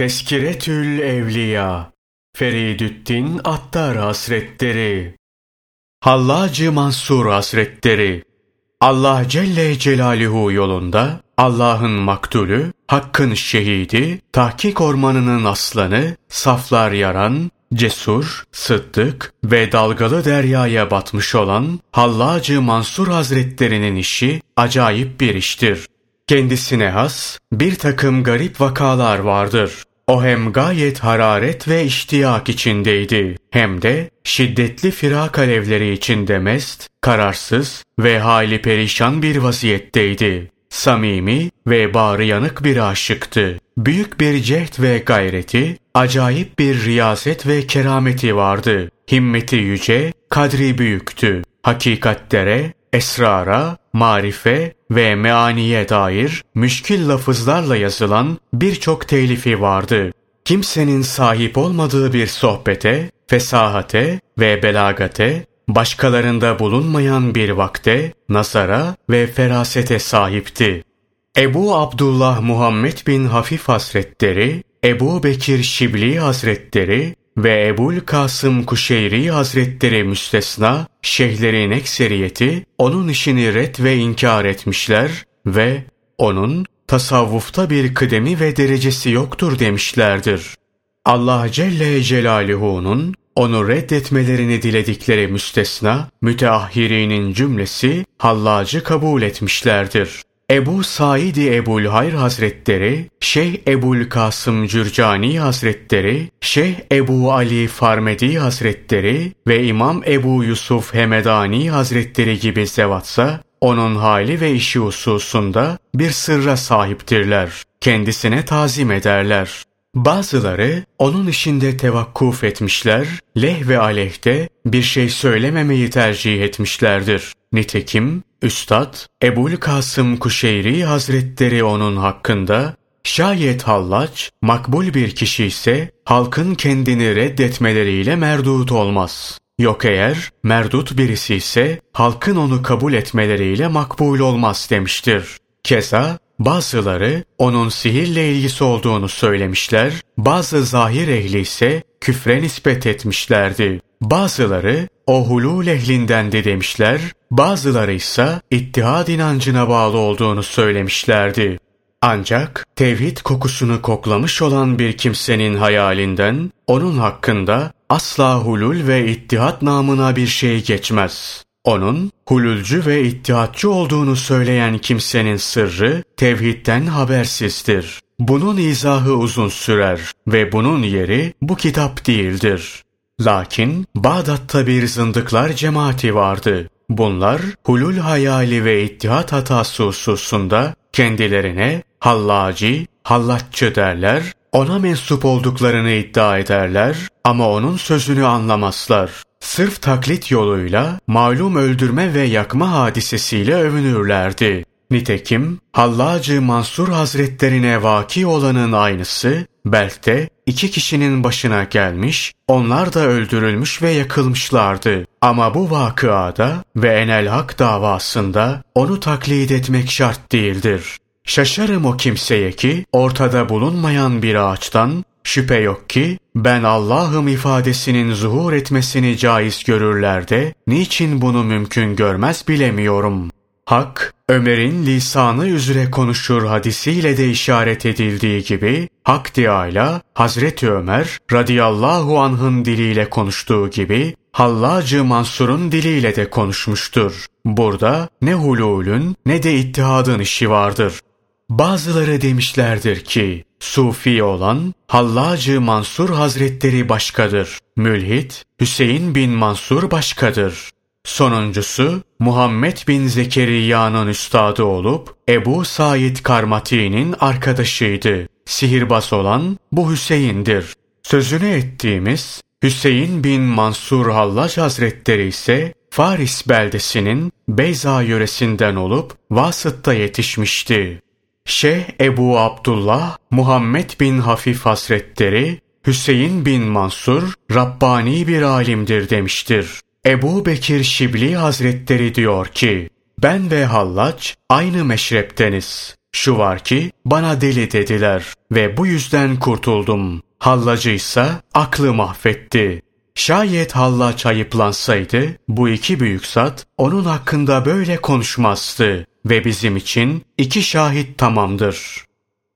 Teskiretül Evliya Feridüddin Attar Hazretleri Hallacı Mansur Hazretleri Allah Celle Celaluhu yolunda Allah'ın maktulü, Hakk'ın şehidi, tahkik ormanının aslanı, saflar yaran, cesur, sıddık ve dalgalı deryaya batmış olan Hallacı Mansur Hazretlerinin işi acayip bir iştir. Kendisine has bir takım garip vakalar vardır. O hem gayet hararet ve iştiyak içindeydi. Hem de şiddetli firak alevleri içinde mest, kararsız ve hali perişan bir vaziyetteydi. Samimi ve bağrı yanık bir aşıktı. Büyük bir cehd ve gayreti, acayip bir riyazet ve kerameti vardı. Himmeti yüce, kadri büyüktü. Hakikatlere, esrara, marife ve meaniye dair müşkil lafızlarla yazılan birçok telifi vardı. Kimsenin sahip olmadığı bir sohbete, fesahate ve belagate, başkalarında bulunmayan bir vakte, nazara ve ferasete sahipti. Ebu Abdullah Muhammed bin Hafif Hazretleri, Ebu Bekir Şibli Hazretleri ve Ebul Kasım Kuşeyri Hazretleri müstesna, şeyhlerin ekseriyeti onun işini ret ve inkar etmişler ve onun tasavvufta bir kıdemi ve derecesi yoktur demişlerdir. Allah Celle Celaluhu'nun onu reddetmelerini diledikleri müstesna, müteahhirinin cümlesi hallacı kabul etmişlerdir. Ebu Said-i Ebul Hayr Hazretleri, Şeyh Ebul Kasım Cürcani Hazretleri, Şeyh Ebu Ali Farmedi Hazretleri ve İmam Ebu Yusuf Hemedani Hazretleri gibi zevatsa, onun hali ve işi hususunda bir sırra sahiptirler. Kendisine tazim ederler. Bazıları onun işinde tevakkuf etmişler, leh ve aleyhte bir şey söylememeyi tercih etmişlerdir. Nitekim Üstad Ebul Kasım Kuşeyri Hazretleri onun hakkında şayet hallaç makbul bir kişi ise halkın kendini reddetmeleriyle merdut olmaz. Yok eğer merdut birisi ise halkın onu kabul etmeleriyle makbul olmaz demiştir. Keza bazıları onun sihirle ilgisi olduğunu söylemişler, bazı zahir ehli ise küfre nispet etmişlerdi. Bazıları o hulul ehlindendi demişler, bazıları ise ittihad inancına bağlı olduğunu söylemişlerdi. Ancak tevhid kokusunu koklamış olan bir kimsenin hayalinden onun hakkında asla hulul ve ittihat namına bir şey geçmez. Onun hululcu ve ittihatçı olduğunu söyleyen kimsenin sırrı tevhidden habersizdir. Bunun izahı uzun sürer ve bunun yeri bu kitap değildir. Lakin Bağdat'ta bir zındıklar cemaati vardı. Bunlar hulul hayali ve ittihat hatası hususunda kendilerine hallaci, hallatçı derler, ona mensup olduklarını iddia ederler ama onun sözünü anlamazlar. Sırf taklit yoluyla malum öldürme ve yakma hadisesiyle övünürlerdi. Nitekim Hallacı Mansur Hazretlerine vaki olanın aynısı Belk'te iki kişinin başına gelmiş, onlar da öldürülmüş ve yakılmışlardı. Ama bu vakıada ve Enel Hak davasında onu taklit etmek şart değildir. Şaşarım o kimseye ki ortada bulunmayan bir ağaçtan şüphe yok ki ben Allah'ım ifadesinin zuhur etmesini caiz görürler de niçin bunu mümkün görmez bilemiyorum. Hak, Ömer'in lisanı üzere konuşur hadisiyle de işaret edildiği gibi, Hak Teâlâ, Hazreti Ömer radıyallahu anh'ın diliyle konuştuğu gibi, Hallacı Mansur'un diliyle de konuşmuştur. Burada ne hululün ne de ittihadın işi vardır. Bazıları demişlerdir ki, Sufi olan Hallacı Mansur Hazretleri başkadır. Mülhit, Hüseyin bin Mansur başkadır. Sonuncusu Muhammed bin Zekeriya'nın üstadı olup Ebu Said Karmati'nin arkadaşıydı. Sihirbaz olan bu Hüseyin'dir. Sözünü ettiğimiz Hüseyin bin Mansur Hallaç Hazretleri ise Faris beldesinin Beyza yöresinden olup Vasıt'ta yetişmişti. Şeyh Ebu Abdullah Muhammed bin Hafif Hazretleri Hüseyin bin Mansur Rabbani bir alimdir demiştir. Ebu Bekir Şibli Hazretleri diyor ki, ben ve Hallaç aynı meşrepteniz. Şu var ki bana deli dediler ve bu yüzden kurtuldum. Hallacıysa aklı mahvetti. Şayet hallaç ayıplansaydı bu iki büyük zat onun hakkında böyle konuşmazdı ve bizim için iki şahit tamamdır.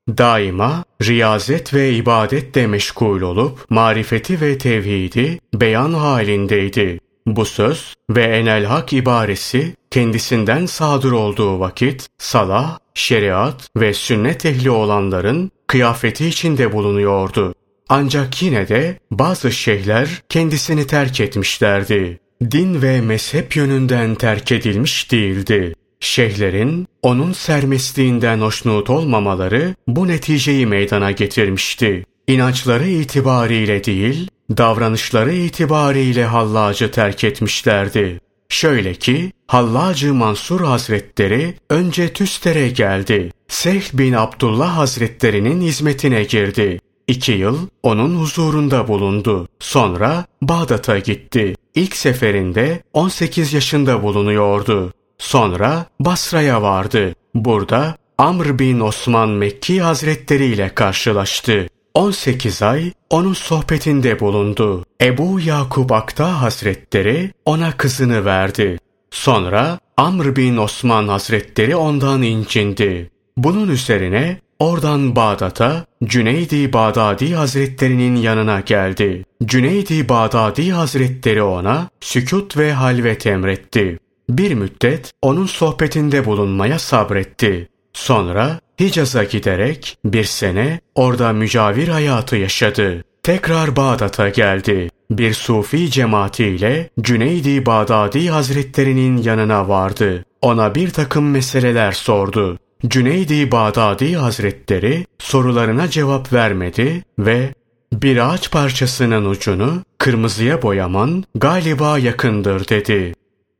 Daima riyazet ve ibadetle meşgul olup marifeti ve tevhidi beyan halindeydi. Bu söz ve enel hak ibaresi kendisinden sadır olduğu vakit salah, şeriat ve sünnet ehli olanların kıyafeti içinde bulunuyordu. Ancak yine de bazı şeyhler kendisini terk etmişlerdi. Din ve mezhep yönünden terk edilmiş değildi. Şeyhlerin onun sermesliğinden hoşnut olmamaları bu neticeyi meydana getirmişti. İnançları itibariyle değil, davranışları itibariyle Hallacı terk etmişlerdi. Şöyle ki, Hallacı Mansur Hazretleri önce Tüster'e geldi. Sehl bin Abdullah Hazretlerinin hizmetine girdi. İki yıl onun huzurunda bulundu. Sonra Bağdat'a gitti. İlk seferinde 18 yaşında bulunuyordu. Sonra Basra'ya vardı. Burada Amr bin Osman Mekki Hazretleri ile karşılaştı. 18 ay onun sohbetinde bulundu. Ebu Yakub Akta Hazretleri ona kızını verdi. Sonra Amr bin Osman Hazretleri ondan incindi. Bunun üzerine oradan Bağdat'a Cüneydi Bağdadi Hazretlerinin yanına geldi. Cüneydi Bağdadi Hazretleri ona sükut ve halvet emretti. Bir müddet onun sohbetinde bulunmaya sabretti. Sonra Hicaz'a giderek bir sene orada mücavir hayatı yaşadı. Tekrar Bağdat'a geldi. Bir sufi cemaatiyle Cüneydi Bağdadi Hazretlerinin yanına vardı. Ona bir takım meseleler sordu. Cüneydi Bağdadi Hazretleri sorularına cevap vermedi ve bir ağaç parçasının ucunu kırmızıya boyaman galiba yakındır dedi.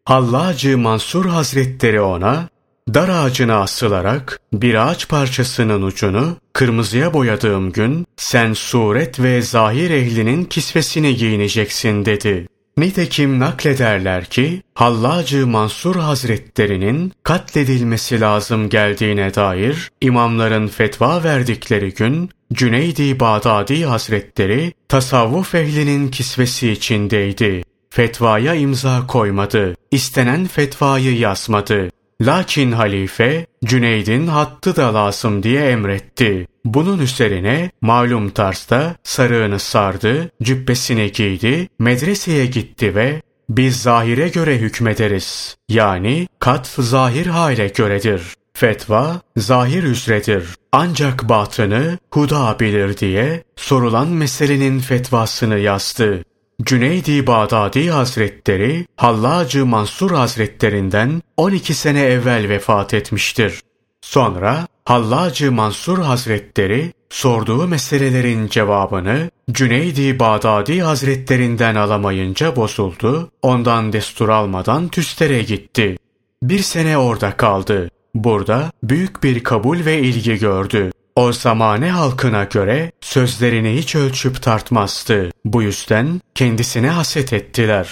Hallacı Mansur Hazretleri ona dar ağacına asılarak bir ağaç parçasının ucunu kırmızıya boyadığım gün sen suret ve zahir ehlinin kisvesini giyineceksin dedi. Nitekim naklederler ki Hallacı Mansur Hazretlerinin katledilmesi lazım geldiğine dair imamların fetva verdikleri gün Cüneydi Bağdadi Hazretleri tasavvuf ehlinin kisvesi içindeydi. Fetvaya imza koymadı. İstenen fetvayı yazmadı. Lakin halife Cüneyd'in hattı da lazım diye emretti. Bunun üzerine malum tarzda sarığını sardı, cübbesini giydi, medreseye gitti ve biz zahire göre hükmederiz. Yani kat zahir hale göredir. Fetva zahir üzredir. Ancak batını huda bilir diye sorulan meselenin fetvasını yazdı. Cüneydi Bağdadi Hazretleri Hallacı Mansur Hazretlerinden 12 sene evvel vefat etmiştir. Sonra Hallacı Mansur Hazretleri sorduğu meselelerin cevabını Cüneydi Bağdadi Hazretlerinden alamayınca bozuldu, ondan destur almadan Tüster'e gitti. Bir sene orada kaldı. Burada büyük bir kabul ve ilgi gördü. O zamane halkına göre sözlerini hiç ölçüp tartmazdı. Bu yüzden kendisine haset ettiler.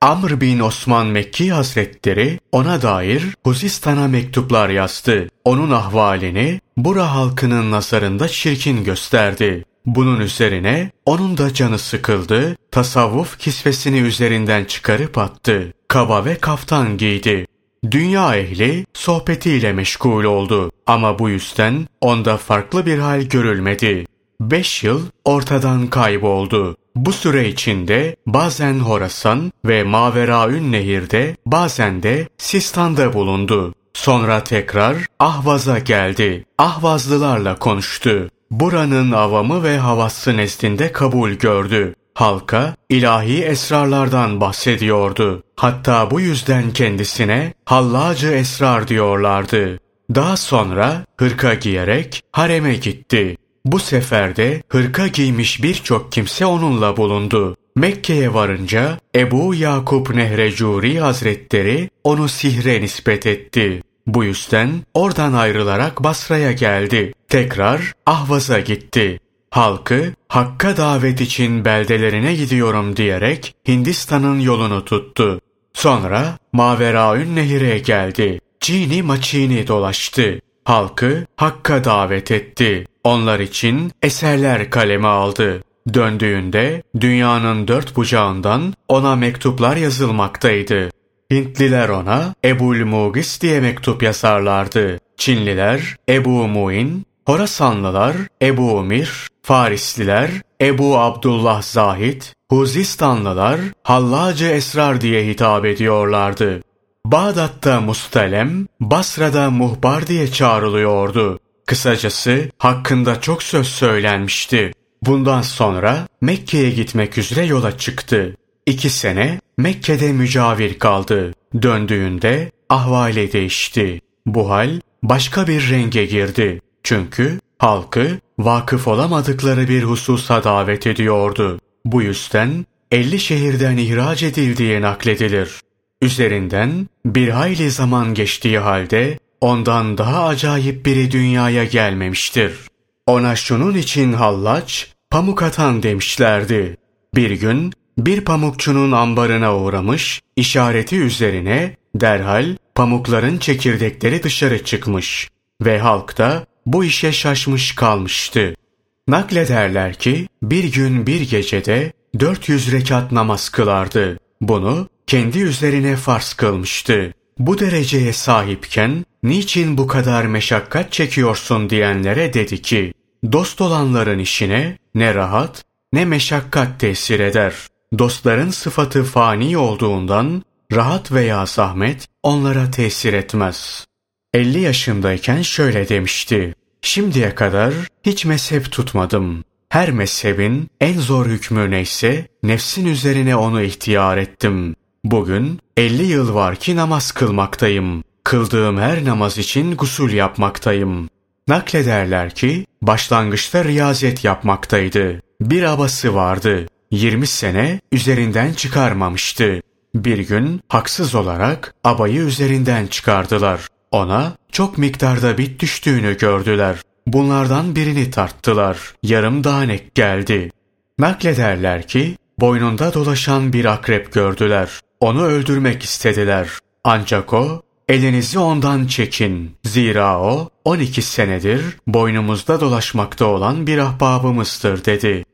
Amr bin Osman Mekki Hazretleri ona dair Huzistan'a mektuplar yazdı. Onun ahvalini bura halkının nazarında çirkin gösterdi. Bunun üzerine onun da canı sıkıldı, tasavvuf kisvesini üzerinden çıkarıp attı. Kaba ve kaftan giydi. Dünya ehli sohbetiyle meşgul oldu ama bu yüzden onda farklı bir hal görülmedi. Beş yıl ortadan kayboldu. Bu süre içinde bazen Horasan ve Maveraün Nehir'de bazen de Sistan'da bulundu. Sonra tekrar Ahvaz'a geldi. Ahvazlılarla konuştu. Buranın avamı ve havası nezdinde kabul gördü halka ilahi esrarlardan bahsediyordu. Hatta bu yüzden kendisine hallacı esrar diyorlardı. Daha sonra hırka giyerek hareme gitti. Bu seferde hırka giymiş birçok kimse onunla bulundu. Mekke'ye varınca Ebu Yakup Nehrecuri Hazretleri onu sihre nispet etti. Bu yüzden oradan ayrılarak Basra'ya geldi. Tekrar Ahvaz'a gitti. Halkı Hakk'a davet için beldelerine gidiyorum diyerek Hindistan'ın yolunu tuttu. Sonra Maveraün Nehir'e geldi. Cini maçini dolaştı. halkı Hakk'a davet etti. Onlar için eserler kaleme aldı. Döndüğünde dünyanın dört bucağından ona mektuplar yazılmaktaydı. Hintliler ona Ebul Mugis diye mektup yazarlardı. Çinliler Ebu Muin, Horasanlılar Ebu Mir, Farisliler Ebu Abdullah Zahid, Huzistanlılar Hallacı Esrar diye hitap ediyorlardı. Bağdat'ta Mustalem, Basra'da Muhbar diye çağrılıyordu. Kısacası hakkında çok söz söylenmişti. Bundan sonra Mekke'ye gitmek üzere yola çıktı. İki sene Mekke'de mücavir kaldı. Döndüğünde ahvali değişti. Bu hal başka bir renge girdi. Çünkü halkı vakıf olamadıkları bir hususa davet ediyordu. Bu yüzden 50 şehirden ihraç edildiği nakledilir. Üzerinden bir hayli zaman geçtiği halde ondan daha acayip biri dünyaya gelmemiştir. Ona şunun için hallaç, pamuk atan demişlerdi. Bir gün bir pamukçunun ambarına uğramış, işareti üzerine derhal pamukların çekirdekleri dışarı çıkmış ve halk da bu işe şaşmış kalmıştı. Naklederler ki bir gün bir gecede 400 rekat namaz kılardı. Bunu kendi üzerine farz kılmıştı. Bu dereceye sahipken niçin bu kadar meşakkat çekiyorsun diyenlere dedi ki, dost olanların işine ne rahat ne meşakkat tesir eder. Dostların sıfatı fani olduğundan rahat veya zahmet onlara tesir etmez. 50 yaşındayken şöyle demişti. Şimdiye kadar hiç mezhep tutmadım. Her mezhebin en zor hükmü neyse nefsin üzerine onu ihtiyar ettim. Bugün 50 yıl var ki namaz kılmaktayım. Kıldığım her namaz için gusül yapmaktayım. Naklederler ki başlangıçta riyazet yapmaktaydı. Bir abası vardı. 20 sene üzerinden çıkarmamıştı. Bir gün haksız olarak abayı üzerinden çıkardılar. Ona çok miktarda bit düştüğünü gördüler. Bunlardan birini tarttılar. Yarım danek geldi. Naklederler ki boynunda dolaşan bir akrep gördüler. Onu öldürmek istediler. Ancak o elinizi ondan çekin. Zira o 12 senedir boynumuzda dolaşmakta olan bir ahbabımızdır dedi.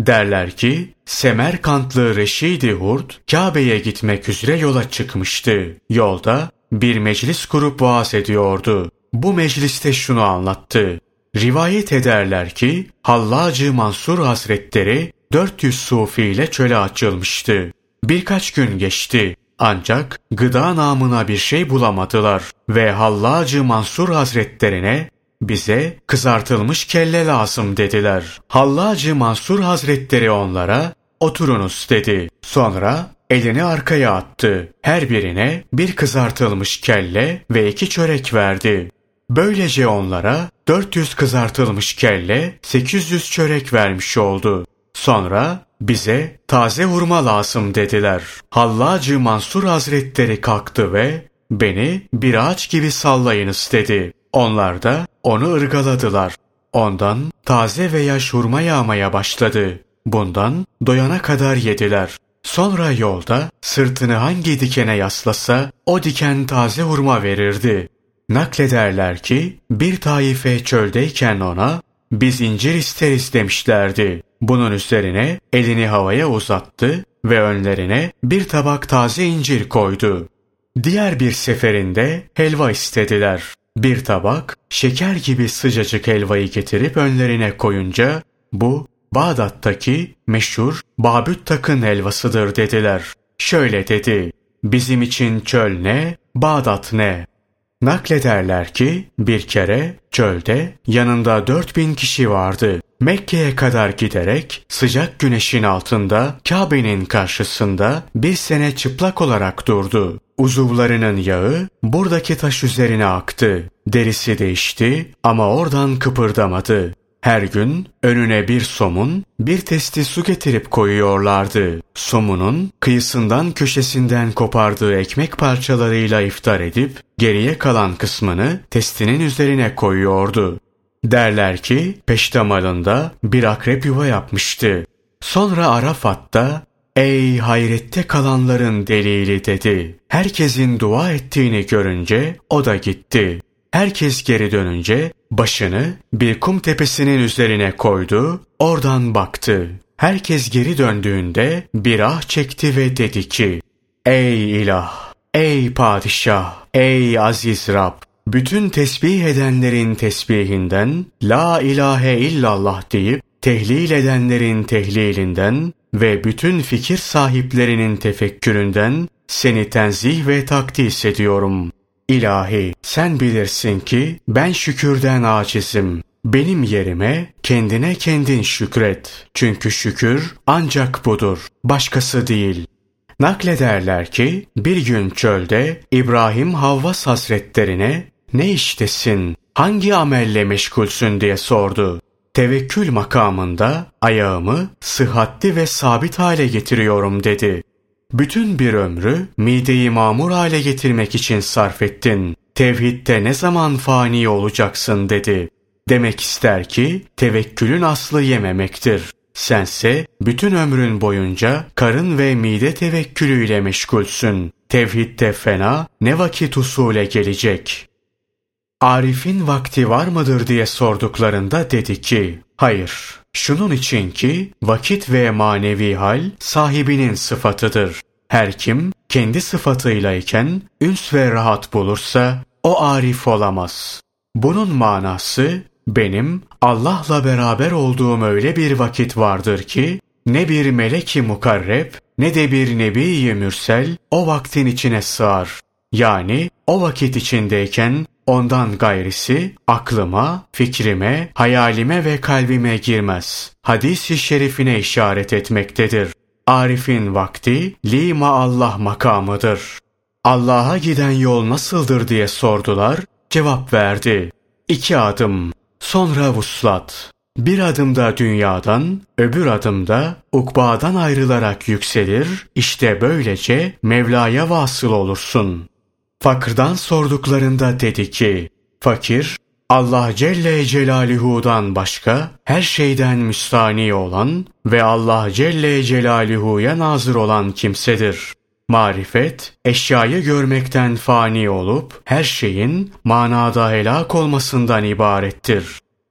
Derler ki Semerkantlı Reşidi Hurt Kabe'ye gitmek üzere yola çıkmıştı. Yolda bir meclis kurup vaaz ediyordu. Bu mecliste şunu anlattı. Rivayet ederler ki Hallacı Mansur Hazretleri 400 sufi ile çöle açılmıştı. Birkaç gün geçti. Ancak gıda namına bir şey bulamadılar ve Hallacı Mansur Hazretlerine bize kızartılmış kelle lazım dediler. Hallacı Mansur Hazretleri onlara oturunuz dedi. Sonra elini arkaya attı. Her birine bir kızartılmış kelle ve iki çörek verdi. Böylece onlara 400 kızartılmış kelle, 800 çörek vermiş oldu. Sonra bize taze hurma lazım dediler. Hallacı Mansur Hazretleri kalktı ve beni bir ağaç gibi sallayınız dedi. Onlar da onu ırgaladılar. Ondan taze ve yaş hurma yağmaya başladı. Bundan doyana kadar yediler. Sonra yolda sırtını hangi dikene yaslasa o diken taze hurma verirdi. Naklederler ki bir taife çöldeyken ona biz incir isteriz demişlerdi. Bunun üzerine elini havaya uzattı ve önlerine bir tabak taze incir koydu. Diğer bir seferinde helva istediler. Bir tabak şeker gibi sıcacık helvayı getirip önlerine koyunca bu Bağdat'taki meşhur Babüt Takın helvasıdır dediler. Şöyle dedi, bizim için çöl ne, Bağdat ne? Naklederler ki bir kere çölde yanında 4000 kişi vardı. Mekke'ye kadar giderek sıcak güneşin altında Kabe'nin karşısında bir sene çıplak olarak durdu. Uzuvlarının yağı buradaki taş üzerine aktı. Derisi değişti ama oradan kıpırdamadı. Her gün önüne bir somun, bir testi su getirip koyuyorlardı. Somunun kıyısından köşesinden kopardığı ekmek parçalarıyla iftar edip geriye kalan kısmını testinin üzerine koyuyordu. Derler ki peştemalında bir akrep yuva yapmıştı. Sonra Arafat'ta ''Ey hayrette kalanların delili'' dedi. Herkesin dua ettiğini görünce o da gitti. Herkes geri dönünce başını bir kum tepesinin üzerine koydu, oradan baktı. Herkes geri döndüğünde bir ah çekti ve dedi ki, Ey ilah, ey padişah, ey aziz Rab, bütün tesbih edenlerin tesbihinden, la ilahe illallah deyip tehlil edenlerin tehlilinden ve bütün fikir sahiplerinin tefekküründen seni tenzih ve takdis ediyorum. İlahi sen bilirsin ki ben şükürden acizim. Benim yerime kendine kendin şükret. Çünkü şükür ancak budur, başkası değil. Naklederler ki bir gün çölde İbrahim Havvas Hazretlerine ne iştesin, hangi amelle meşgulsün diye sordu. Tevekkül makamında ayağımı sıhhatli ve sabit hale getiriyorum dedi. Bütün bir ömrü mideyi mamur hale getirmek için sarf ettin. Tevhidde ne zaman fani olacaksın dedi. Demek ister ki tevekkülün aslı yememektir. Sense bütün ömrün boyunca karın ve mide tevekkülüyle meşgulsün. Tevhidde fena ne vakit usule gelecek. Arif'in vakti var mıdır diye sorduklarında dedi ki, hayır. Şunun için ki vakit ve manevi hal sahibinin sıfatıdır. Her kim kendi sıfatıyla iken üns ve rahat bulursa o arif olamaz. Bunun manası benim Allah'la beraber olduğum öyle bir vakit vardır ki ne bir meleki mukarreb ne de bir nebi mürsel o vaktin içine sığar. Yani o vakit içindeyken ondan gayrisi aklıma, fikrime, hayalime ve kalbime girmez. Hadis-i şerifine işaret etmektedir. Arif'in vakti lima Allah makamıdır. Allah'a giden yol nasıldır diye sordular. Cevap verdi. İki adım, sonra vuslat. Bir adımda dünyadan, öbür adımda ukbadan ayrılarak yükselir, işte böylece Mevla'ya vasıl olursun. Fakırdan sorduklarında dedi ki, fakir, Allah Celle Celaluhu'dan başka her şeyden müstani olan ve Allah Celle Celaluhu'ya nazır olan kimsedir. Marifet, eşyayı görmekten fani olup her şeyin manada helak olmasından ibarettir.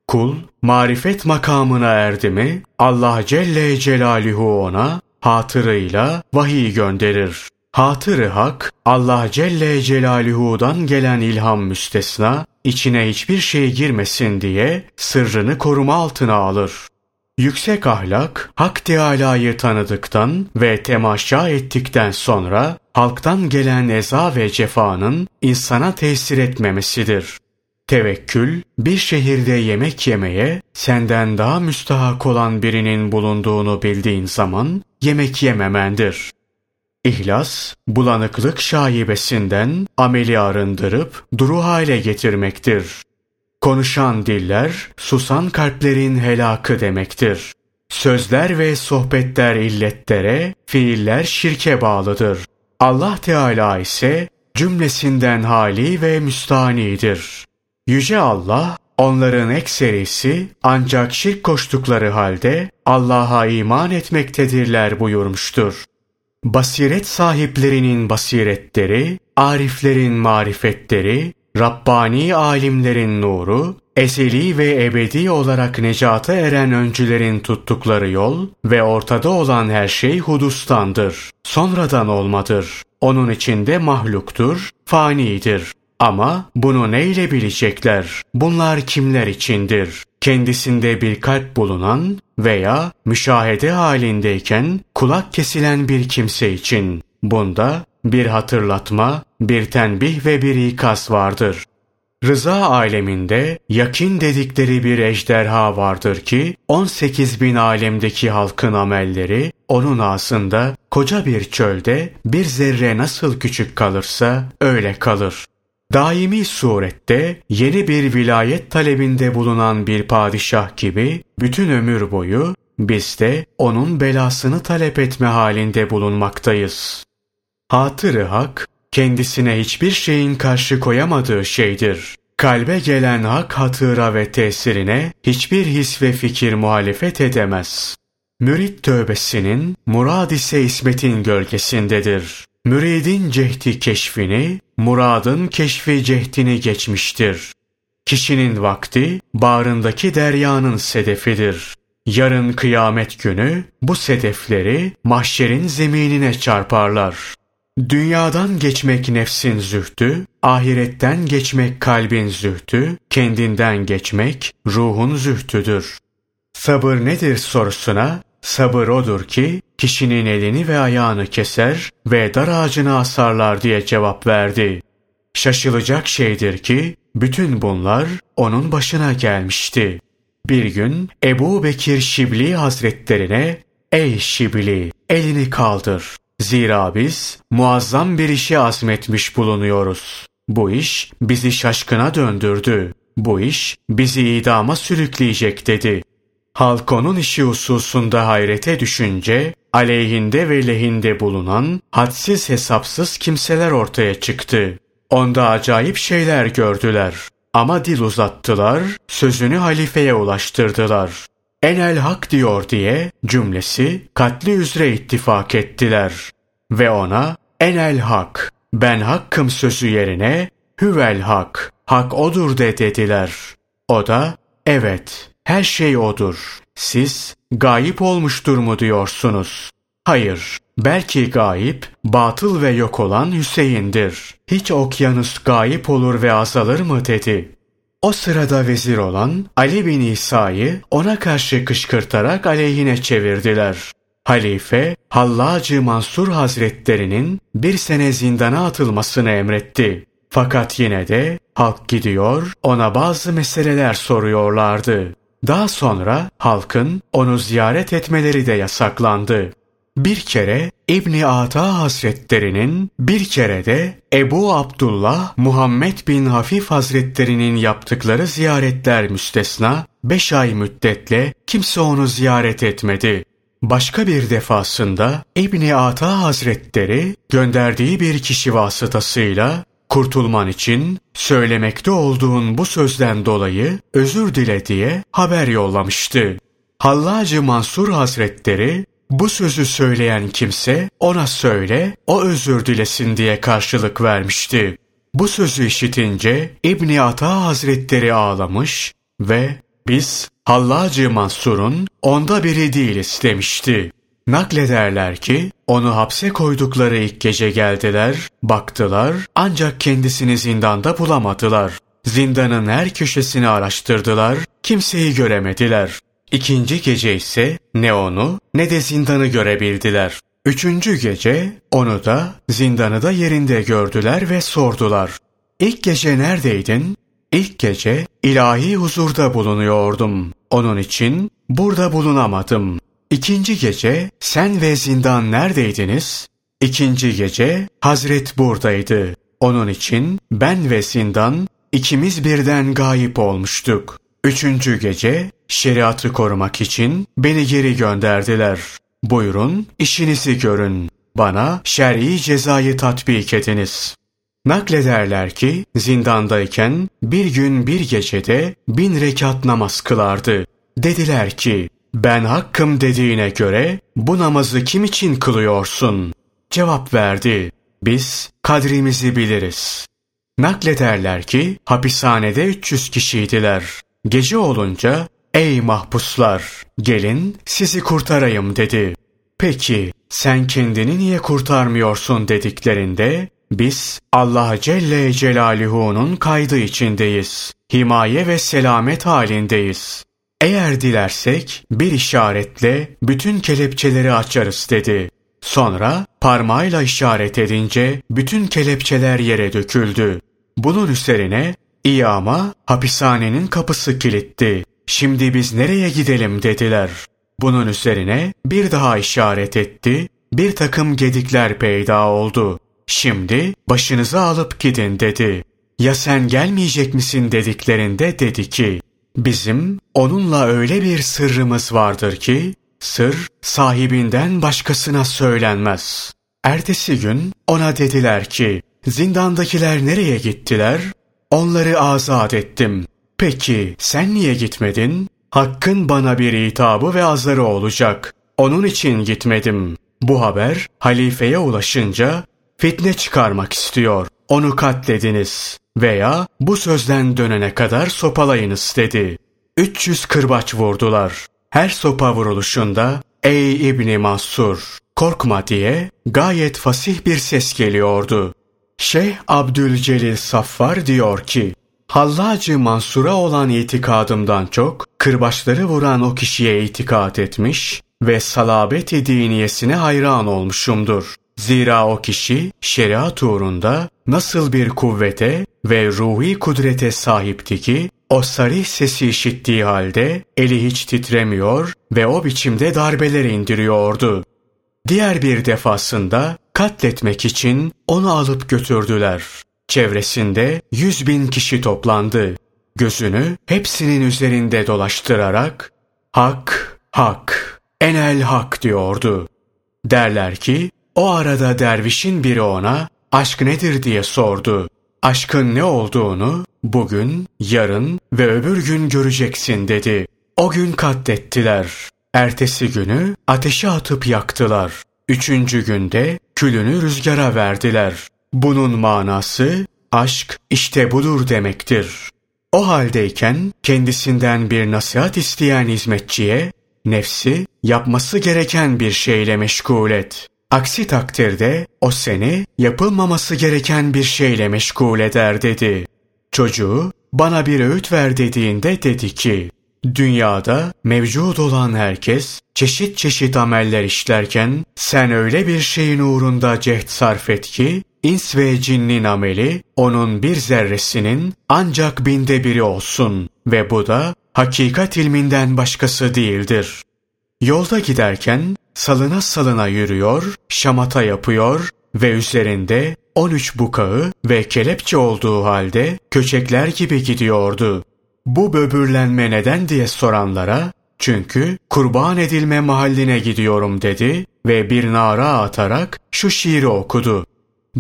Kul, marifet makamına erdi mi, Allah Celle Celaluhu ona hatırıyla vahiy gönderir. Hatırı hak, Allah Celle Celaluhu'dan gelen ilham müstesna, içine hiçbir şey girmesin diye sırrını koruma altına alır. Yüksek ahlak, Hak Teâlâ'yı tanıdıktan ve temaşa ettikten sonra halktan gelen eza ve cefanın insana tesir etmemesidir. Tevekkül, bir şehirde yemek yemeye senden daha müstahak olan birinin bulunduğunu bildiğin zaman yemek yememendir. İhlas, bulanıklık şaibesinden ameli arındırıp duru hale getirmektir. Konuşan diller, susan kalplerin helakı demektir. Sözler ve sohbetler illetlere, fiiller şirke bağlıdır. Allah Teala ise cümlesinden hali ve müstanidir. Yüce Allah, onların ekserisi ancak şirk koştukları halde Allah'a iman etmektedirler buyurmuştur. Basiret sahiplerinin basiretleri, ariflerin marifetleri, Rabbani alimlerin nuru, ezeli ve ebedi olarak necata eren öncülerin tuttukları yol ve ortada olan her şey hudustandır. Sonradan olmadır. Onun içinde mahluktur, fanidir. Ama bunu neyle bilecekler? Bunlar kimler içindir? Kendisinde bir kalp bulunan veya müşahede halindeyken kulak kesilen bir kimse için. Bunda bir hatırlatma, bir tenbih ve bir ikaz vardır. Rıza aleminde yakin dedikleri bir ejderha vardır ki 18 bin alemdeki halkın amelleri onun ağzında koca bir çölde bir zerre nasıl küçük kalırsa öyle kalır. Daimi surette yeni bir vilayet talebinde bulunan bir padişah gibi bütün ömür boyu biz de onun belasını talep etme halinde bulunmaktayız. Hatırı hak, kendisine hiçbir şeyin karşı koyamadığı şeydir. Kalbe gelen hak hatıra ve tesirine hiçbir his ve fikir muhalefet edemez. Mürit tövbesinin, murad ise ismetin gölgesindedir. Müridin cehdi keşfini, muradın keşfi cehdini geçmiştir. Kişinin vakti bağrındaki deryanın sedefidir. Yarın kıyamet günü bu sedefleri mahşerin zeminine çarparlar. Dünyadan geçmek nefsin zühtü, ahiretten geçmek kalbin zühtü, kendinden geçmek ruhun zühtüdür. Sabır nedir sorusuna, sabır odur ki kişinin elini ve ayağını keser ve dar ağacını asarlar diye cevap verdi. Şaşılacak şeydir ki bütün bunlar onun başına gelmişti. Bir gün Ebu Bekir Şibli Hazretlerine ''Ey Şibli elini kaldır. Zira biz muazzam bir işi azmetmiş bulunuyoruz. Bu iş bizi şaşkına döndürdü. Bu iş bizi idama sürükleyecek.'' dedi. Halk onun işi hususunda hayrete düşünce aleyhinde ve lehinde bulunan hadsiz hesapsız kimseler ortaya çıktı. Onda acayip şeyler gördüler. Ama dil uzattılar, sözünü halifeye ulaştırdılar. Enel hak diyor diye cümlesi katli üzere ittifak ettiler. Ve ona enel hak, ben hakkım sözü yerine hüvel hak, hak odur de dediler. O da evet her şey odur. Siz gayip olmuştur mu diyorsunuz? Hayır, belki gayip, batıl ve yok olan Hüseyin'dir. Hiç okyanus gayip olur ve azalır mı dedi. O sırada vezir olan Ali bin İsa'yı ona karşı kışkırtarak aleyhine çevirdiler. Halife Hallacı Mansur Hazretlerinin bir sene zindana atılmasını emretti. Fakat yine de halk gidiyor ona bazı meseleler soruyorlardı. Daha sonra halkın onu ziyaret etmeleri de yasaklandı. Bir kere İbni Ata Hazretlerinin, bir kere de Ebu Abdullah Muhammed bin Hafif Hazretlerinin yaptıkları ziyaretler müstesna, beş ay müddetle kimse onu ziyaret etmedi. Başka bir defasında İbni Ata Hazretleri gönderdiği bir kişi vasıtasıyla kurtulman için söylemekte olduğun bu sözden dolayı özür dile diye haber yollamıştı. Hallacı Mansur Hazretleri bu sözü söyleyen kimse ona söyle o özür dilesin diye karşılık vermişti. Bu sözü işitince İbni Ata Hazretleri ağlamış ve biz Hallacı Mansur'un onda biri değiliz demişti. Naklederler ki onu hapse koydukları ilk gece geldiler, baktılar ancak kendisini zindanda bulamadılar. Zindanın her köşesini araştırdılar, kimseyi göremediler. İkinci gece ise ne onu ne de zindanı görebildiler. Üçüncü gece onu da zindanı da yerinde gördüler ve sordular. İlk gece neredeydin? İlk gece ilahi huzurda bulunuyordum. Onun için burada bulunamadım. İkinci gece sen ve zindan neredeydiniz? İkinci gece Hazret buradaydı. Onun için ben ve zindan ikimiz birden gayip olmuştuk. Üçüncü gece şeriatı korumak için beni geri gönderdiler. Buyurun işinizi görün. Bana şer'i cezayı tatbik ediniz. Naklederler ki zindandayken bir gün bir gecede bin rekat namaz kılardı. Dediler ki ben hakkım dediğine göre bu namazı kim için kılıyorsun? Cevap verdi. Biz kadrimizi biliriz. Naklederler ki hapishanede 300 kişiydiler. Gece olunca ey mahpuslar gelin sizi kurtarayım dedi. Peki sen kendini niye kurtarmıyorsun dediklerinde biz Allah Celle Celaluhu'nun kaydı içindeyiz. Himaye ve selamet halindeyiz. Eğer dilersek bir işaretle bütün kelepçeleri açarız dedi. Sonra parmağıyla işaret edince bütün kelepçeler yere döküldü. Bunun üzerine iyi ama hapishanenin kapısı kilitti. Şimdi biz nereye gidelim dediler. Bunun üzerine bir daha işaret etti. Bir takım gedikler peyda oldu. Şimdi başınızı alıp gidin dedi. Ya sen gelmeyecek misin dediklerinde dedi ki Bizim onunla öyle bir sırrımız vardır ki sır sahibinden başkasına söylenmez. Ertesi gün ona dediler ki zindandakiler nereye gittiler? Onları azat ettim. Peki sen niye gitmedin? Hakkın bana bir itabı ve azarı olacak. Onun için gitmedim. Bu haber halifeye ulaşınca fitne çıkarmak istiyor. Onu katlediniz veya bu sözden dönene kadar sopalayınız dedi. 300 kırbaç vurdular. Her sopa vuruluşunda ey İbni Mansur korkma diye gayet fasih bir ses geliyordu. Şeyh Abdülcelil Saffar diyor ki, Hallacı Mansur'a olan itikadımdan çok, kırbaçları vuran o kişiye itikat etmiş ve salabet-i diniyesine hayran olmuşumdur. Zira o kişi şeriat uğrunda nasıl bir kuvvete ve ruhi kudrete sahipti ki o sarih sesi işittiği halde eli hiç titremiyor ve o biçimde darbeler indiriyordu. Diğer bir defasında katletmek için onu alıp götürdüler. Çevresinde yüz bin kişi toplandı. Gözünü hepsinin üzerinde dolaştırarak hak, hak, enel hak diyordu. Derler ki o arada dervişin biri ona aşk nedir diye sordu. Aşkın ne olduğunu bugün, yarın ve öbür gün göreceksin dedi. O gün katlettiler. Ertesi günü ateşe atıp yaktılar. Üçüncü günde külünü rüzgara verdiler. Bunun manası aşk işte budur demektir. O haldeyken kendisinden bir nasihat isteyen hizmetçiye nefsi yapması gereken bir şeyle meşgul et. Aksi takdirde o seni yapılmaması gereken bir şeyle meşgul eder dedi. Çocuğu bana bir öğüt ver dediğinde dedi ki, Dünyada mevcut olan herkes çeşit çeşit ameller işlerken sen öyle bir şeyin uğrunda cehd sarf et ki ins ve cinnin ameli onun bir zerresinin ancak binde biri olsun ve bu da hakikat ilminden başkası değildir. Yolda giderken salına salına yürüyor, şamata yapıyor ve üzerinde 13 bukağı ve kelepçe olduğu halde köçekler gibi gidiyordu. Bu böbürlenme neden diye soranlara çünkü kurban edilme mahalline gidiyorum dedi ve bir nara atarak şu şiiri okudu.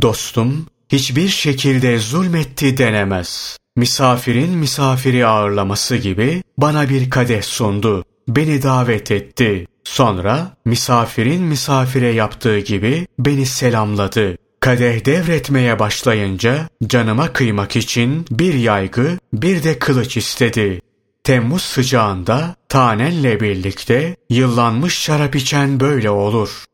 Dostum hiçbir şekilde zulmetti denemez. Misafirin misafiri ağırlaması gibi bana bir kadeh sundu. Beni davet etti. Sonra misafirin misafire yaptığı gibi beni selamladı. Kadeh devretmeye başlayınca canıma kıymak için bir yaygı bir de kılıç istedi. Temmuz sıcağında tanenle birlikte yıllanmış şarap içen böyle olur.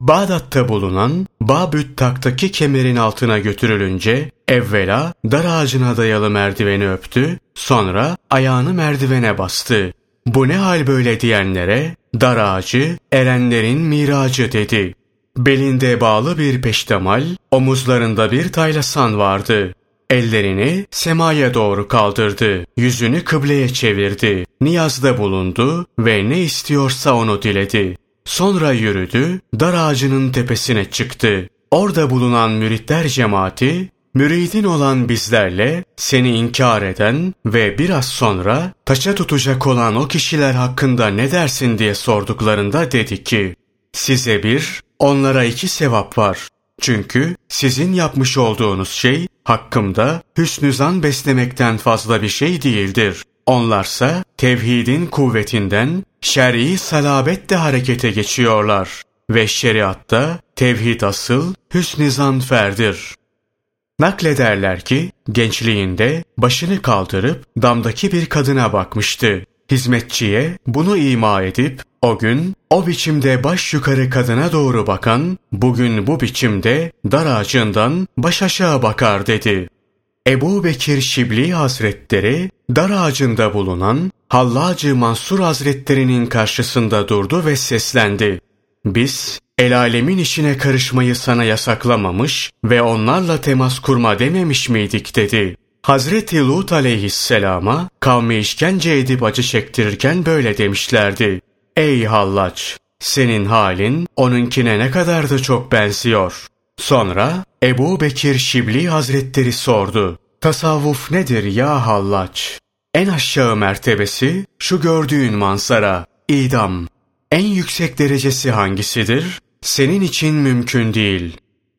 Bağdat'ta bulunan Babüttak'taki kemerin altına götürülünce evvela dar ağacına dayalı merdiveni öptü, sonra ayağını merdivene bastı. Bu ne hal böyle diyenlere dar ağacı erenlerin miracı dedi. Belinde bağlı bir peştemal, omuzlarında bir taylasan vardı. Ellerini semaya doğru kaldırdı. Yüzünü kıbleye çevirdi. Niyazda bulundu ve ne istiyorsa onu diledi. Sonra yürüdü, dar ağacının tepesine çıktı. Orada bulunan müritler cemaati, müridin olan bizlerle seni inkar eden ve biraz sonra taşa tutacak olan o kişiler hakkında ne dersin diye sorduklarında dedi ki, size bir, onlara iki sevap var. Çünkü sizin yapmış olduğunuz şey hakkımda hüsnü zan beslemekten fazla bir şey değildir. Onlarsa tevhidin kuvvetinden şer'i salabetle harekete geçiyorlar ve şeriatta tevhid asıl hüsn-i zanferdir. Naklederler ki gençliğinde başını kaldırıp damdaki bir kadına bakmıştı. Hizmetçiye bunu ima edip o gün o biçimde baş yukarı kadına doğru bakan bugün bu biçimde dar ağacından baş aşağı bakar dedi. Ebu Bekir Şibli Hazretleri dar ağacında bulunan Hallacı Mansur Hazretlerinin karşısında durdu ve seslendi. Biz el alemin işine karışmayı sana yasaklamamış ve onlarla temas kurma dememiş miydik dedi. Hazreti Lut aleyhisselama kavmi işkence edip acı çektirirken böyle demişlerdi. Ey hallaç! Senin halin onunkine ne kadar da çok benziyor. Sonra Ebu Bekir Şibli Hazretleri sordu. Tasavvuf nedir ya hallaç? En aşağı mertebesi şu gördüğün manzara, idam. En yüksek derecesi hangisidir? Senin için mümkün değil.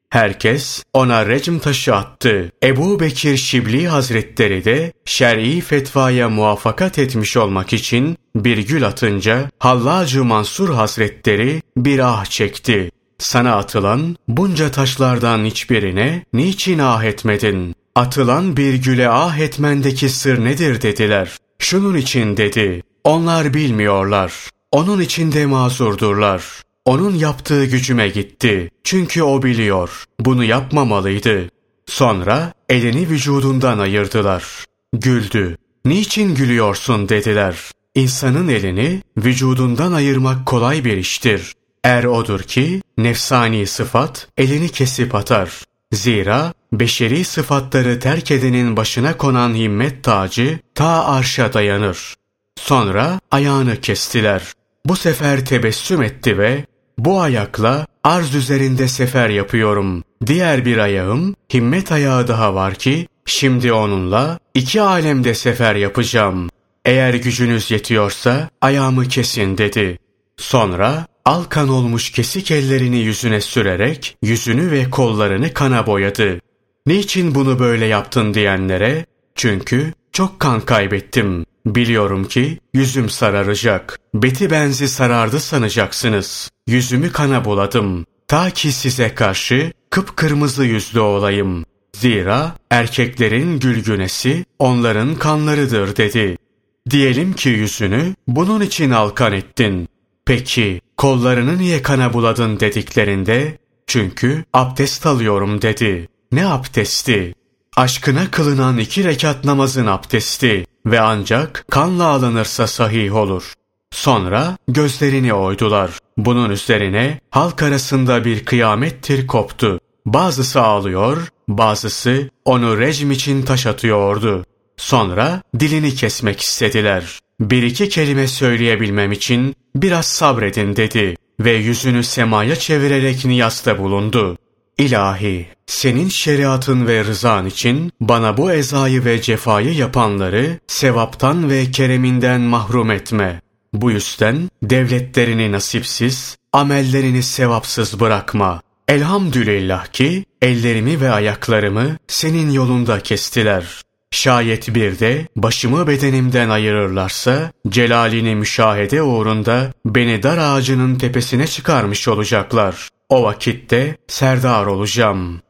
Herkes ona recm taşı attı. Ebu Bekir Şibli Hazretleri de şer'i fetvaya muvaffakat etmiş olmak için bir gül atınca Hallacı Mansur Hazretleri bir ah çekti. sana atılan bunca taşlardan hiçbirine niçin ah etmedin? Atılan bir güle ah etmendeki sır nedir dediler. Şunun için dedi, onlar bilmiyorlar. Onun içinde mazurdurlar. Onun yaptığı gücüme gitti. Çünkü o biliyor. Bunu yapmamalıydı. Sonra elini vücudundan ayırdılar. Güldü. Niçin gülüyorsun dediler. İnsanın elini vücudundan ayırmak kolay bir iştir. Er odur ki nefsani sıfat elini kesip atar. Zira beşeri sıfatları terk edenin başına konan himmet tacı ta arşa dayanır. Sonra ayağını kestiler. Bu sefer tebessüm etti ve bu ayakla arz üzerinde sefer yapıyorum. Diğer bir ayağım himmet ayağı daha var ki şimdi onunla iki alemde sefer yapacağım. Eğer gücünüz yetiyorsa ayağımı kesin dedi. Sonra alkan olmuş kesik ellerini yüzüne sürerek yüzünü ve kollarını kana boyadı. Niçin bunu böyle yaptın diyenlere, çünkü çok kan kaybettim. Biliyorum ki yüzüm sararacak. Beti benzi sarardı sanacaksınız. Yüzümü kana buladım. Ta ki size karşı kıpkırmızı yüzlü olayım. Zira erkeklerin gülgünesi onların kanlarıdır dedi. Diyelim ki yüzünü bunun için alkan ettin. Peki kollarını niye kana buladın dediklerinde çünkü abdest alıyorum dedi. Ne abdesti? Aşkına kılınan iki rekat namazın abdesti ve ancak kanla alınırsa sahih olur. Sonra gözlerini oydular. Bunun üzerine halk arasında bir kıyamettir koptu. Bazısı ağlıyor, bazısı onu rejim için taş atıyordu. Sonra dilini kesmek istediler. Bir iki kelime söyleyebilmem için biraz sabredin dedi ve yüzünü semaya çevirerek niyasta bulundu. İlahi, senin şeriatın ve rızan için bana bu ezayı ve cefayı yapanları sevaptan ve kereminden mahrum etme. Bu yüzden devletlerini nasipsiz, amellerini sevapsız bırakma. Elhamdülillah ki ellerimi ve ayaklarımı senin yolunda kestiler. Şayet bir de başımı bedenimden ayırırlarsa celalini müşahede uğrunda beni dar ağacının tepesine çıkarmış olacaklar. O vakitte serdar olacağım.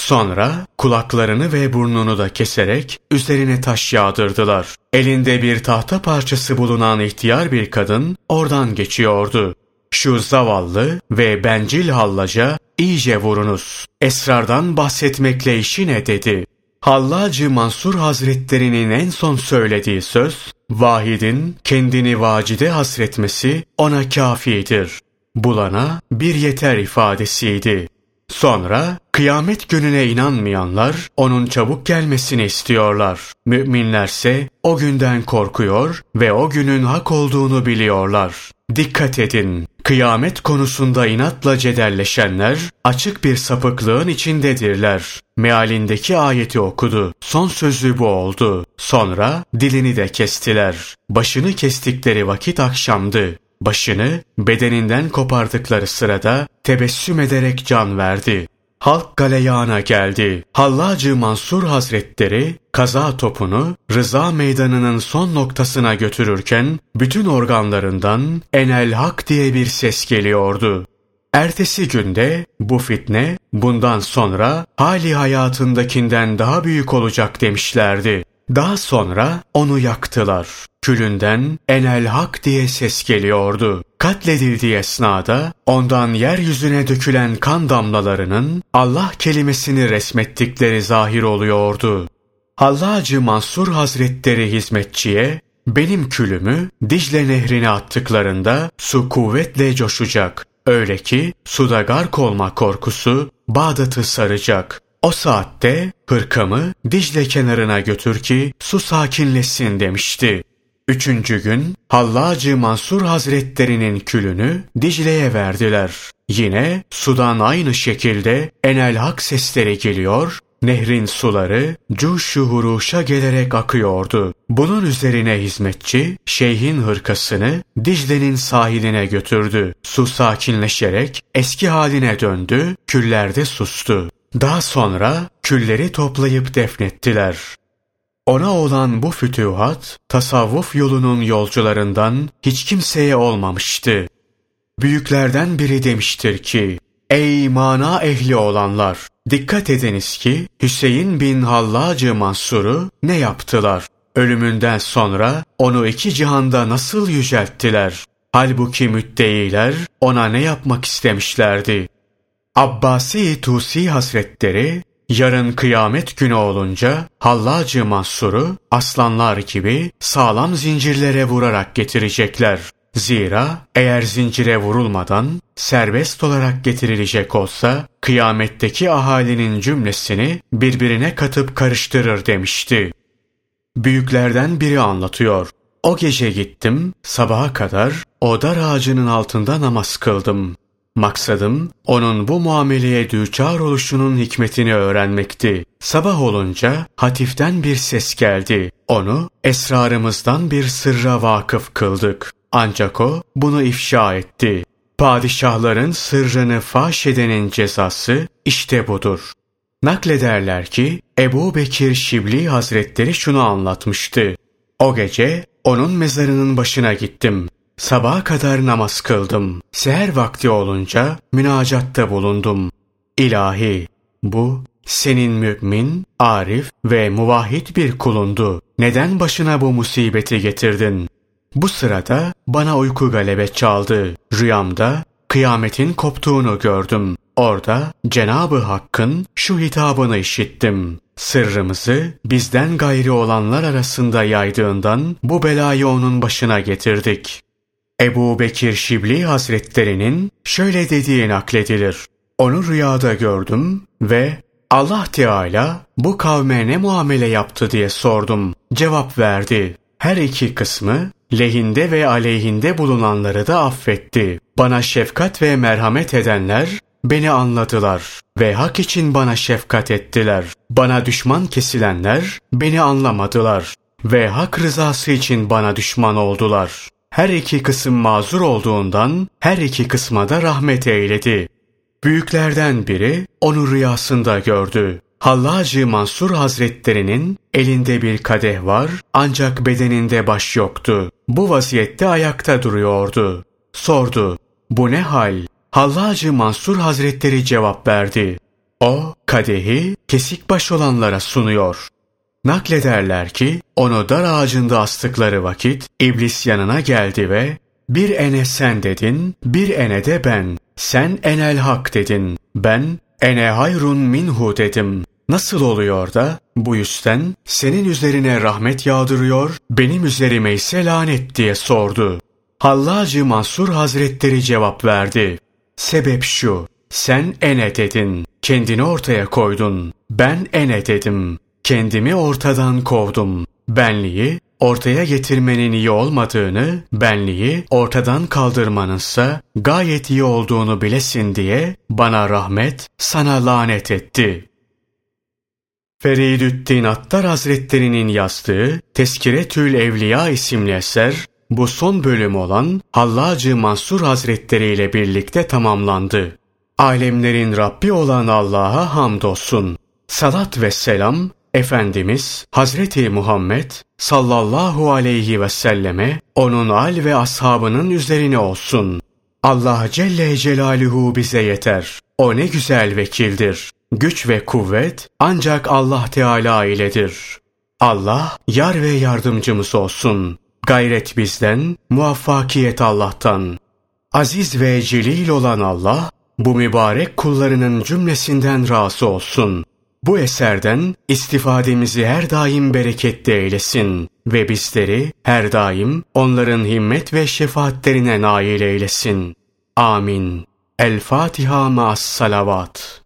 Sonra kulaklarını ve burnunu da keserek üzerine taş yağdırdılar. Elinde bir tahta parçası bulunan ihtiyar bir kadın oradan geçiyordu. Şu zavallı ve bencil hallaca iyice vurunuz. Esrardan bahsetmekle işi ne dedi. Hallacı Mansur Hazretlerinin en son söylediği söz, vahidin kendini vacide hasretmesi ona kafidir. Bulana bir yeter ifadesiydi. Sonra kıyamet gününe inanmayanlar onun çabuk gelmesini istiyorlar. Müminlerse o günden korkuyor ve o günün hak olduğunu biliyorlar. Dikkat edin, kıyamet konusunda inatla cederleşenler açık bir sapıklığın içindedirler. Mealindeki ayeti okudu. Son sözü bu oldu. Sonra dilini de kestiler. Başını kestikleri vakit akşamdı. Başını bedeninden kopardıkları sırada tebessüm ederek can verdi. Halk galeyana geldi. Hallacı Mansur Hazretleri kaza topunu Rıza Meydanı'nın son noktasına götürürken bütün organlarından enel hak diye bir ses geliyordu. Ertesi günde bu fitne bundan sonra hali hayatındakinden daha büyük olacak demişlerdi. Daha sonra onu yaktılar. Külünden enel hak diye ses geliyordu. Katledildiği esnada ondan yeryüzüne dökülen kan damlalarının Allah kelimesini resmettikleri zahir oluyordu. Hallacı Mansur Hazretleri hizmetçiye benim külümü Dicle nehrine attıklarında su kuvvetle coşacak. Öyle ki suda gark olma korkusu Bağdat'ı saracak. O saatte hırkamı Dicle kenarına götür ki su sakinleşsin demişti. Üçüncü gün Hallacı Mansur Hazretlerinin külünü Dicle'ye verdiler. Yine sudan aynı şekilde enel hak sesleri geliyor, nehrin suları cuşu huruşa gelerek akıyordu. Bunun üzerine hizmetçi şeyhin hırkasını Dicle'nin sahiline götürdü. Su sakinleşerek eski haline döndü, küllerde sustu. Daha sonra külleri toplayıp defnettiler. Ona olan bu fütühat, tasavvuf yolunun yolcularından hiç kimseye olmamıştı. Büyüklerden biri demiştir ki, Ey mana ehli olanlar! Dikkat ediniz ki Hüseyin bin Hallacı Mansur'u ne yaptılar? Ölümünden sonra onu iki cihanda nasıl yücelttiler? Halbuki müddeiler ona ne yapmak istemişlerdi? Abbasi Tusi Hazretleri yarın kıyamet günü olunca Hallacı Mansur'u aslanlar gibi sağlam zincirlere vurarak getirecekler. Zira eğer zincire vurulmadan serbest olarak getirilecek olsa kıyametteki ahalinin cümlesini birbirine katıp karıştırır demişti. Büyüklerden biri anlatıyor. O gece gittim, sabaha kadar o dar ağacının altında namaz kıldım. Maksadım onun bu muameleye düçar oluşunun hikmetini öğrenmekti. Sabah olunca hatiften bir ses geldi. Onu esrarımızdan bir sırra vakıf kıldık. Ancak o bunu ifşa etti. Padişahların sırrını faş edenin cezası işte budur. Naklederler ki Ebu Bekir Şibli Hazretleri şunu anlatmıştı. O gece onun mezarının başına gittim. Sabaha kadar namaz kıldım. Seher vakti olunca münacatta bulundum. İlahi, bu senin mümin, arif ve muvahhid bir kulundu. Neden başına bu musibeti getirdin? Bu sırada bana uyku galebe çaldı. Rüyamda kıyametin koptuğunu gördüm. Orada Cenabı Hakk'ın şu hitabını işittim. Sırrımızı bizden gayri olanlar arasında yaydığından bu belayı onun başına getirdik. Ebu Bekir Şibli Hazretlerinin şöyle dediği nakledilir. Onu rüyada gördüm ve Allah Teala bu kavme ne muamele yaptı diye sordum. Cevap verdi. Her iki kısmı lehinde ve aleyhinde bulunanları da affetti. Bana şefkat ve merhamet edenler beni anladılar ve hak için bana şefkat ettiler. Bana düşman kesilenler beni anlamadılar ve hak rızası için bana düşman oldular. Her iki kısım mazur olduğundan her iki kısma da rahmet eyledi. Büyüklerden biri onu rüyasında gördü. Hallacı Mansur Hazretlerinin elinde bir kadeh var ancak bedeninde baş yoktu. Bu vaziyette ayakta duruyordu. Sordu, bu ne hal? Hallacı Mansur Hazretleri cevap verdi. O, kadehi kesik baş olanlara sunuyor. Naklederler ki onu dar ağacında astıkları vakit iblis yanına geldi ve bir ene sen dedin, bir ene de ben. Sen enel hak dedin. Ben ene hayrun minhu dedim. Nasıl oluyor da bu yüzden senin üzerine rahmet yağdırıyor, benim üzerime ise lanet diye sordu. Hallacı Mansur Hazretleri cevap verdi. Sebep şu, sen ene dedin, kendini ortaya koydun. Ben ene dedim, kendimi ortadan kovdum. Benliği ortaya getirmenin iyi olmadığını, benliği ortadan kaldırmanınsa gayet iyi olduğunu bilesin diye bana rahmet, sana lanet etti. Feridüddin Attar Hazretleri'nin yazdığı Teskiretül Evliya isimli eser, bu son bölüm olan Hallacı Mansur Hazretleri ile birlikte tamamlandı. Alemlerin Rabbi olan Allah'a hamdolsun. Salat ve selam Efendimiz Hazreti Muhammed sallallahu aleyhi ve selleme onun al ve ashabının üzerine olsun. Allah Celle Celaluhu bize yeter. O ne güzel vekildir. Güç ve kuvvet ancak Allah Teala iledir. Allah yar ve yardımcımız olsun. Gayret bizden, muvaffakiyet Allah'tan. Aziz ve celil olan Allah, bu mübarek kullarının cümlesinden razı olsun. Bu eserden istifademizi her daim bereketli eylesin ve bizleri her daim onların himmet ve şefaatlerine nail eylesin. Amin. El Fatiha ma'as salavat.